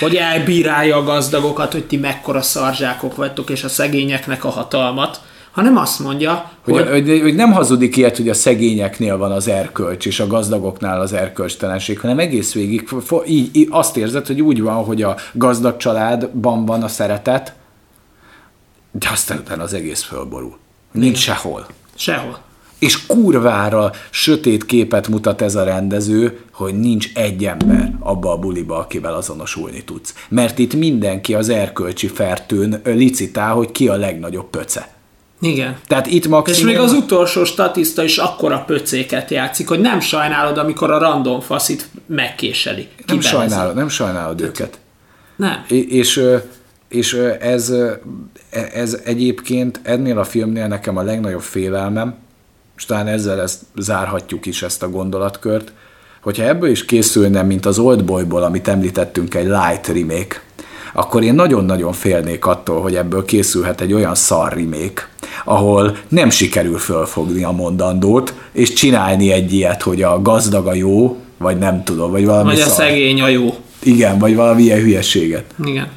hogy elbírálja a gazdagokat, hogy ti mekkora szarzsákok vagytok, és a szegényeknek a hatalmat, hanem azt mondja, hogy, hogy, hogy, hogy nem hazudik ilyet, hogy a szegényeknél van az erkölcs, és a gazdagoknál az erkölcstelenség, hanem egész végig így, így azt érzed, hogy úgy van, hogy a gazdag családban van a szeretet, de aztán utána az egész fölborul. Nincs sehol. Sehol. És kurvára sötét képet mutat ez a rendező, hogy nincs egy ember abba a buliba, akivel azonosulni tudsz. Mert itt mindenki az erkölcsi fertőn licitál, hogy ki a legnagyobb pöce. Igen. Tehát itt maximum... És még az utolsó statiszta is akkora pöcéket játszik, hogy nem sajnálod, amikor a random faszit megkéseli. Nem sajnálod, nem sajnálod Tehát, őket. Nem. És, és ez, ez egyébként ennél a filmnél nekem a legnagyobb félelmem, és talán ezzel ezt zárhatjuk is ezt a gondolatkört, hogyha ebből is készülne, mint az Oldboyból, amit említettünk, egy light remake, akkor én nagyon-nagyon félnék attól, hogy ebből készülhet egy olyan szar remake, ahol nem sikerül fölfogni a mondandót, és csinálni egy ilyet, hogy a gazdag a jó, vagy nem tudom, vagy valami Vagy a szar. szegény a jó. Igen, vagy valami ilyen hülyeséget. Igen.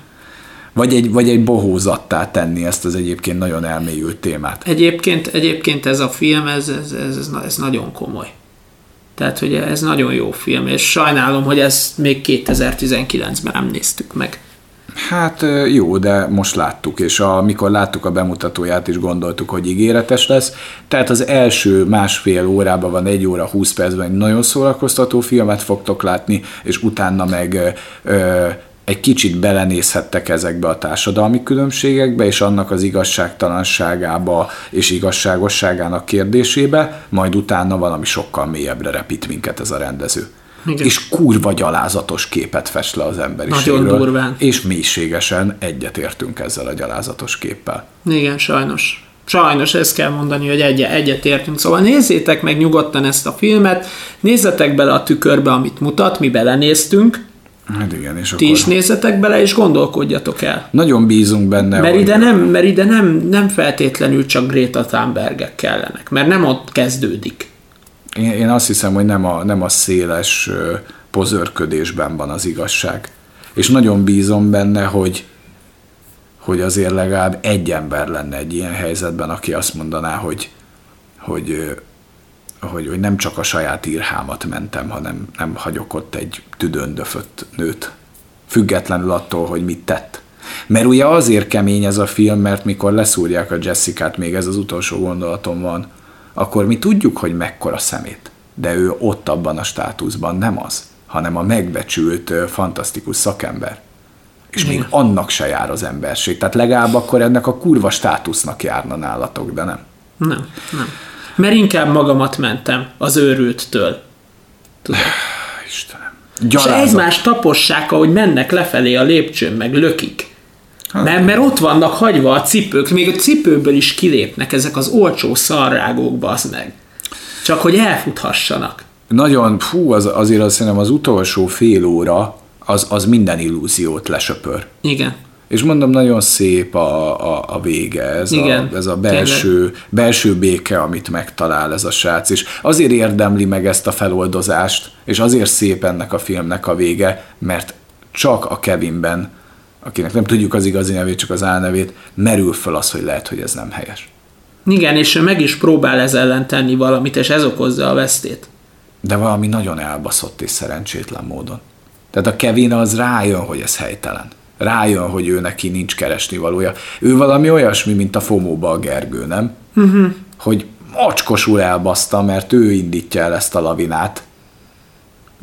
Vagy egy, vagy egy bohózattá tenni ezt az egyébként nagyon elmélyült témát. Egyébként, egyébként ez a film, ez, ez, ez, ez, ez nagyon komoly. Tehát, hogy ez nagyon jó film, és sajnálom, hogy ezt még 2019-ben nem néztük meg. Hát jó, de most láttuk, és amikor láttuk a bemutatóját is gondoltuk, hogy ígéretes lesz. Tehát az első másfél órában van, egy óra, 20 percben egy nagyon szórakoztató filmet fogtok látni, és utána meg ö, egy kicsit belenézhettek ezekbe a társadalmi különbségekbe, és annak az igazságtalanságába és igazságosságának kérdésébe, majd utána valami sokkal mélyebbre repít minket ez a rendező. Igen. és kurva gyalázatos képet fest le az emberiségről. Nagyon durván. És mélységesen egyetértünk ezzel a gyalázatos képpel. Igen, sajnos. Sajnos ezt kell mondani, hogy egy, egyetértünk. Szóval nézzétek meg nyugodtan ezt a filmet, nézzetek bele a tükörbe, amit mutat, mi belenéztünk, Hát igen, és Ti akkor... is nézzetek bele, és gondolkodjatok el. Nagyon bízunk benne. Mert hogy... ide, nem, mert ide nem, nem feltétlenül csak Greta Thunbergek kellenek, mert nem ott kezdődik. Én, én azt hiszem, hogy nem a, nem a széles pozörködésben van az igazság. És nagyon bízom benne, hogy, hogy azért legalább egy ember lenne egy ilyen helyzetben, aki azt mondaná, hogy, hogy, hogy, hogy nem csak a saját írhámat mentem, hanem nem hagyok ott egy tüdöndöfött nőt, függetlenül attól, hogy mit tett. Mert ugye azért kemény ez a film, mert mikor leszúrják a Jessica-t, még ez az utolsó gondolatom van, akkor mi tudjuk, hogy mekkora szemét. De ő ott abban a státuszban nem az, hanem a megbecsült, fantasztikus szakember. És még annak se jár az emberség. Tehát legalább akkor ennek a kurva státusznak járna nálatok, de nem. Nem, nem. Mert inkább magamat mentem az őrülttől. Tudod? Istenem. Gyalázat. És egymás tapossák, ahogy mennek lefelé a lépcsőn, meg lökik. Hát. Mert, mert ott vannak hagyva a cipők, még a cipőből is kilépnek ezek az olcsó szarrágók, bazd meg. Csak hogy elfuthassanak. Nagyon, fú, az, azért azt hiszem az utolsó fél óra, az, az minden illúziót lesöpör. Igen. És mondom, nagyon szép a, a, a vége, ez, Igen, a, ez a belső, belső béke, amit megtalál ez a srác, és azért érdemli meg ezt a feloldozást, és azért szép ennek a filmnek a vége, mert csak a Kevinben akinek nem tudjuk az igazi nevét, csak az álnevét, merül föl az, hogy lehet, hogy ez nem helyes. Igen, és ő meg is próbál ez ellen tenni valamit, és ez okozza a vesztét. De valami nagyon elbaszott és szerencsétlen módon. Tehát a Kevin az rájön, hogy ez helytelen. Rájön, hogy ő neki nincs keresni valója. Ő valami olyasmi, mint a Fomóba a Gergő, nem? Uh-huh. Hogy acskosul elbaszta, mert ő indítja el ezt a lavinát,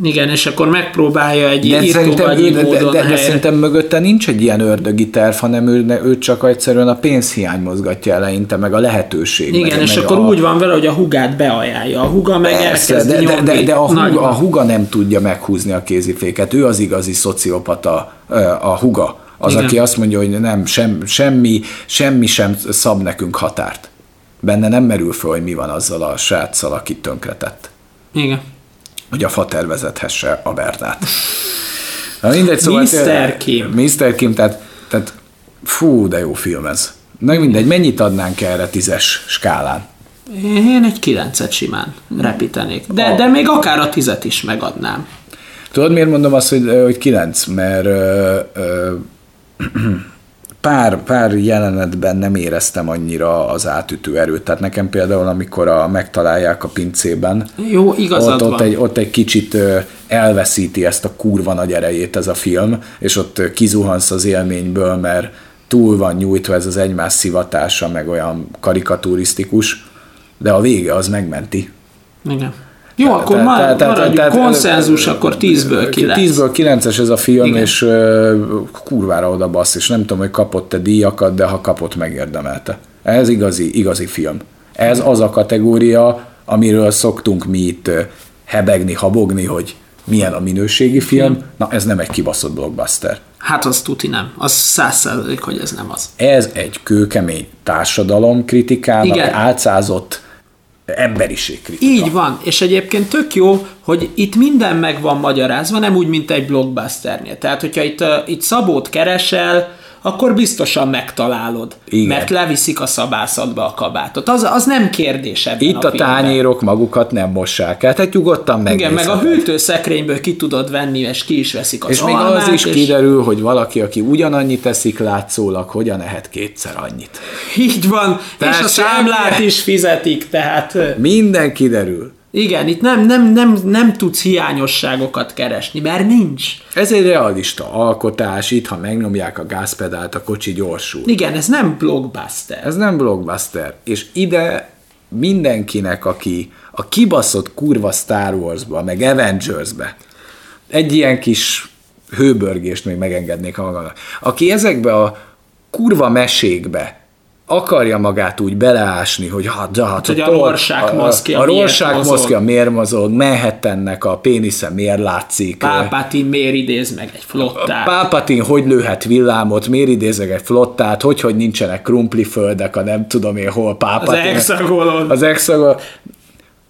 igen, és akkor megpróbálja egy de szerintem, de, de, de, de szerintem mögötte nincs egy ilyen ördögi terv, hanem ő, ő csak egyszerűen a pénzhiány mozgatja eleinte, meg a lehetőség. Igen, meg, és meg akkor a... úgy van vele, hogy a hugát beajánlja. A huga meg Persze, de, de, de, de a, huga, a huga nem tudja meghúzni a kéziféket. Ő az igazi szociopata, a huga. Az, Igen. aki azt mondja, hogy nem, sem, semmi, semmi sem szab nekünk határt. Benne nem merül föl, hogy mi van azzal a sráccal, akit tönkretett. Igen hogy a fater vezethesse a Bernát. Na mindegy, szóval... Mr. Kim. Mr. Kim, tehát, tehát fú, de jó film ez. Na mindegy, mennyit adnánk erre tízes skálán? Én egy kilencet simán repítenék. De, a... de még akár a tizet is megadnám. Tudod, miért mondom azt, hogy, hogy kilenc? Mert ö, ö, pár, pár jelenetben nem éreztem annyira az átütő erőt. Tehát nekem például, amikor a, megtalálják a pincében, Jó, igazad ott, ott, van. egy, ott egy kicsit elveszíti ezt a kurva nagy erejét ez a film, és ott kizuhansz az élményből, mert túl van nyújtva ez az egymás szivatása, meg olyan karikaturisztikus, de a vége az megmenti. Igen. Jó, akkor már maradjunk konszenzus, akkor 10-ből 9. 10-ből 9-es ez a film, Igen. és uh, kurvára oda bassz, és nem tudom, hogy kapott-e díjakat, de ha kapott, megérdemelte. Ez igazi, igazi film. Ez az a kategória, amiről szoktunk mi itt hebegni, habogni, hogy milyen a minőségi film. Na, ez nem egy kibaszott blockbuster. Hát az tuti nem. Az száz százalék, hogy ez nem az. Ez egy kőkemény társadalomkritikának Igen. álcázott emberiségkritika. Így van, és egyébként tök jó, hogy itt minden meg van magyarázva, nem úgy, mint egy blockbusternél. Tehát, hogyha itt, uh, itt Szabót keresel, akkor biztosan megtalálod, Igen. mert leviszik a szabászatba a kabátot. Az, az nem kérdés ebben Itt a, a tányérok magukat nem mossák el, tehát nyugodtan Igen, meg a hűtőszekrényből ki tudod venni, és ki is veszik az És még almát, az is és kiderül, hogy valaki, aki ugyanannyit teszik látszólag, hogyan ehet kétszer annyit. Így van, Tehát és a számlát is fizetik, tehát Minden kiderül. Igen, itt nem, nem, nem, nem tudsz hiányosságokat keresni, mert nincs. Ez egy realista alkotás, itt ha megnyomják a gázpedált, a kocsi gyorsul. Igen, ez nem blockbuster. Ez nem blockbuster. És ide mindenkinek, aki a kibaszott kurva Star Wars-ba, meg Avengers-be, egy ilyen kis hőbörgést még megengednék magamnak. Aki ezekbe a kurva mesékbe akarja magát úgy beleásni, hogy hát, de hát hogy a Rorschach maszkja a, a Rorschach maszkja miért mozog, Manhattannek a pénisze miért látszik, Pápátin miért idéz meg egy flottát? Pálpatin hogy lőhet villámot, miért idézek egy flottát, hogy, hogy nincsenek krumpliföldek, a nem tudom én hol az Pálpatin. hexagonon. Az hexagon.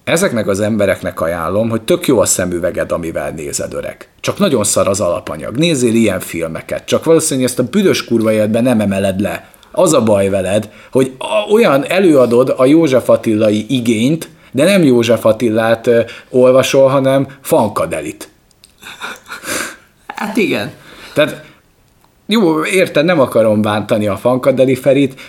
Ezeknek az embereknek ajánlom, hogy tök jó a szemüveged, amivel nézed öreg. Csak nagyon szar az alapanyag. Nézzél ilyen filmeket. Csak valószínűleg ezt a büdös kurva életben nem emeled le. Az a baj veled, hogy olyan előadod a József Attilai igényt, de nem József Attillát ö, olvasol, hanem Fankadelit. Hát igen. Tehát jó, érted, nem akarom bántani a Fankadeli Ferit,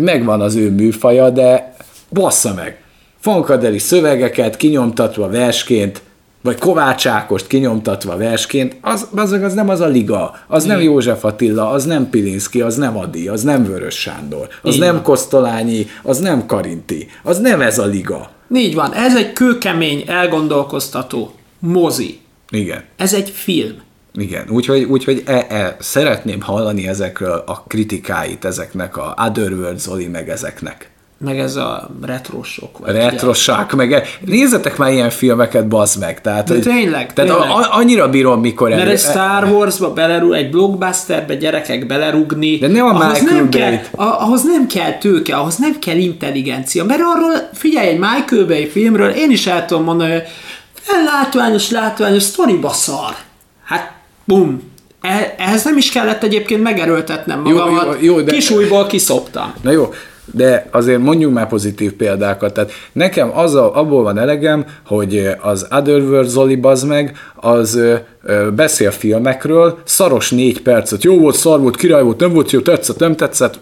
megvan az ő műfaja, de bassza meg. Fankadeli szövegeket kinyomtatva versként, vagy Kovács Ákost kinyomtatva versként, az, az, az nem az a liga, az nem József Attila, az nem Pilinszki, az nem Adi, az nem Vörös Sándor, az Így nem. Kosztolányi, az nem Karinti, az nem ez a liga. Így van, ez egy kőkemény, elgondolkoztató mozi. Igen. Ez egy film. Igen, úgyhogy, úgyhogy e, e, szeretném hallani ezekről a kritikáit, ezeknek a Otherworld Zoli, meg ezeknek. Meg ez a retrosok. Vagy Retrosak, meg e- nézzetek már ilyen filmeket, bazd meg. Tehát, De hogy- tényleg, Tehát tényleg. A, annyira bírom, mikor Mert egy Star Wars-ba belerúg, egy blockbusterbe gyerekek belerugni, De nem a ahhoz, Michael nem kell, a- ahhoz nem kell tőke, ahhoz nem kell intelligencia, mert arról, figyelj, egy Michael Bay filmről én is el tudom mondani, hogy "Eh, látványos, látványos, sztoriba szar. Hát, bum. Eh- Ehhez nem is kellett egyébként megerőltetnem Jó, magamat, jó, jó, de- kisújból kiszoptam. Na jó, de azért mondjunk már pozitív példákat. Tehát nekem az a, abból van elegem, hogy az Otherworld Zoli bazd meg, az beszél filmekről, szaros négy percet, jó volt, szar volt, király volt, nem volt jó, tetszett, nem tetszett,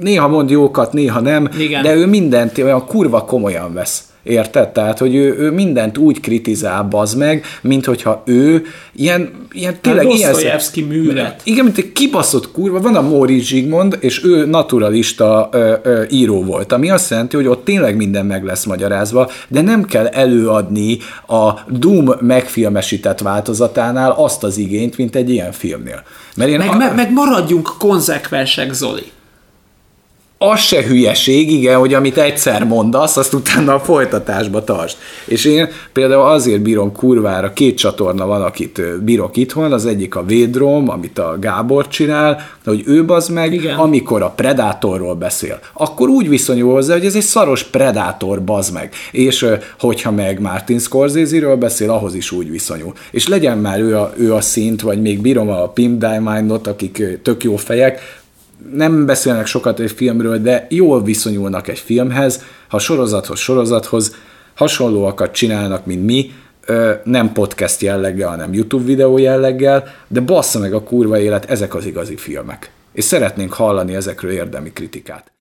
néha mond jókat, néha nem, Igen. de ő mindent olyan kurva komolyan vesz. Érted? Tehát, hogy ő, ő mindent úgy kritizál, bazd meg, mint hogyha ő ilyen, ilyen tényleg ilyen... Dostoyevsky művet. Igen, mint egy kibaszott kurva, van a Móricz Zsigmond, és ő naturalista ö, ö, író volt, ami azt jelenti, hogy ott tényleg minden meg lesz magyarázva, de nem kell előadni a Doom megfilmesített változatánál azt az igényt, mint egy ilyen filmnél. Mert én Meg, a, meg, meg maradjunk konzekvensek, Zoli. Az se hülyeség, igen, hogy amit egyszer mondasz, azt utána a folytatásba tartsd. És én például azért bírom kurvára, két csatorna van, akit bírok itthon, az egyik a Védrom, amit a Gábor csinál, hogy ő az meg, Igen. amikor a Predátorról beszél, akkor úgy viszonyul hozzá, hogy ez egy szaros Predátor, bazd meg. És hogyha meg Martin Scorsese-ről beszél, ahhoz is úgy viszonyul. És legyen már ő a, ő a szint, vagy még bírom a Pimp Diamondot, akik tök jó fejek, nem beszélnek sokat egy filmről, de jól viszonyulnak egy filmhez, ha sorozathoz sorozathoz hasonlóakat csinálnak, mint mi, nem podcast jelleggel, hanem YouTube videó jelleggel, de bassza meg a kurva élet, ezek az igazi filmek. És szeretnénk hallani ezekről érdemi kritikát.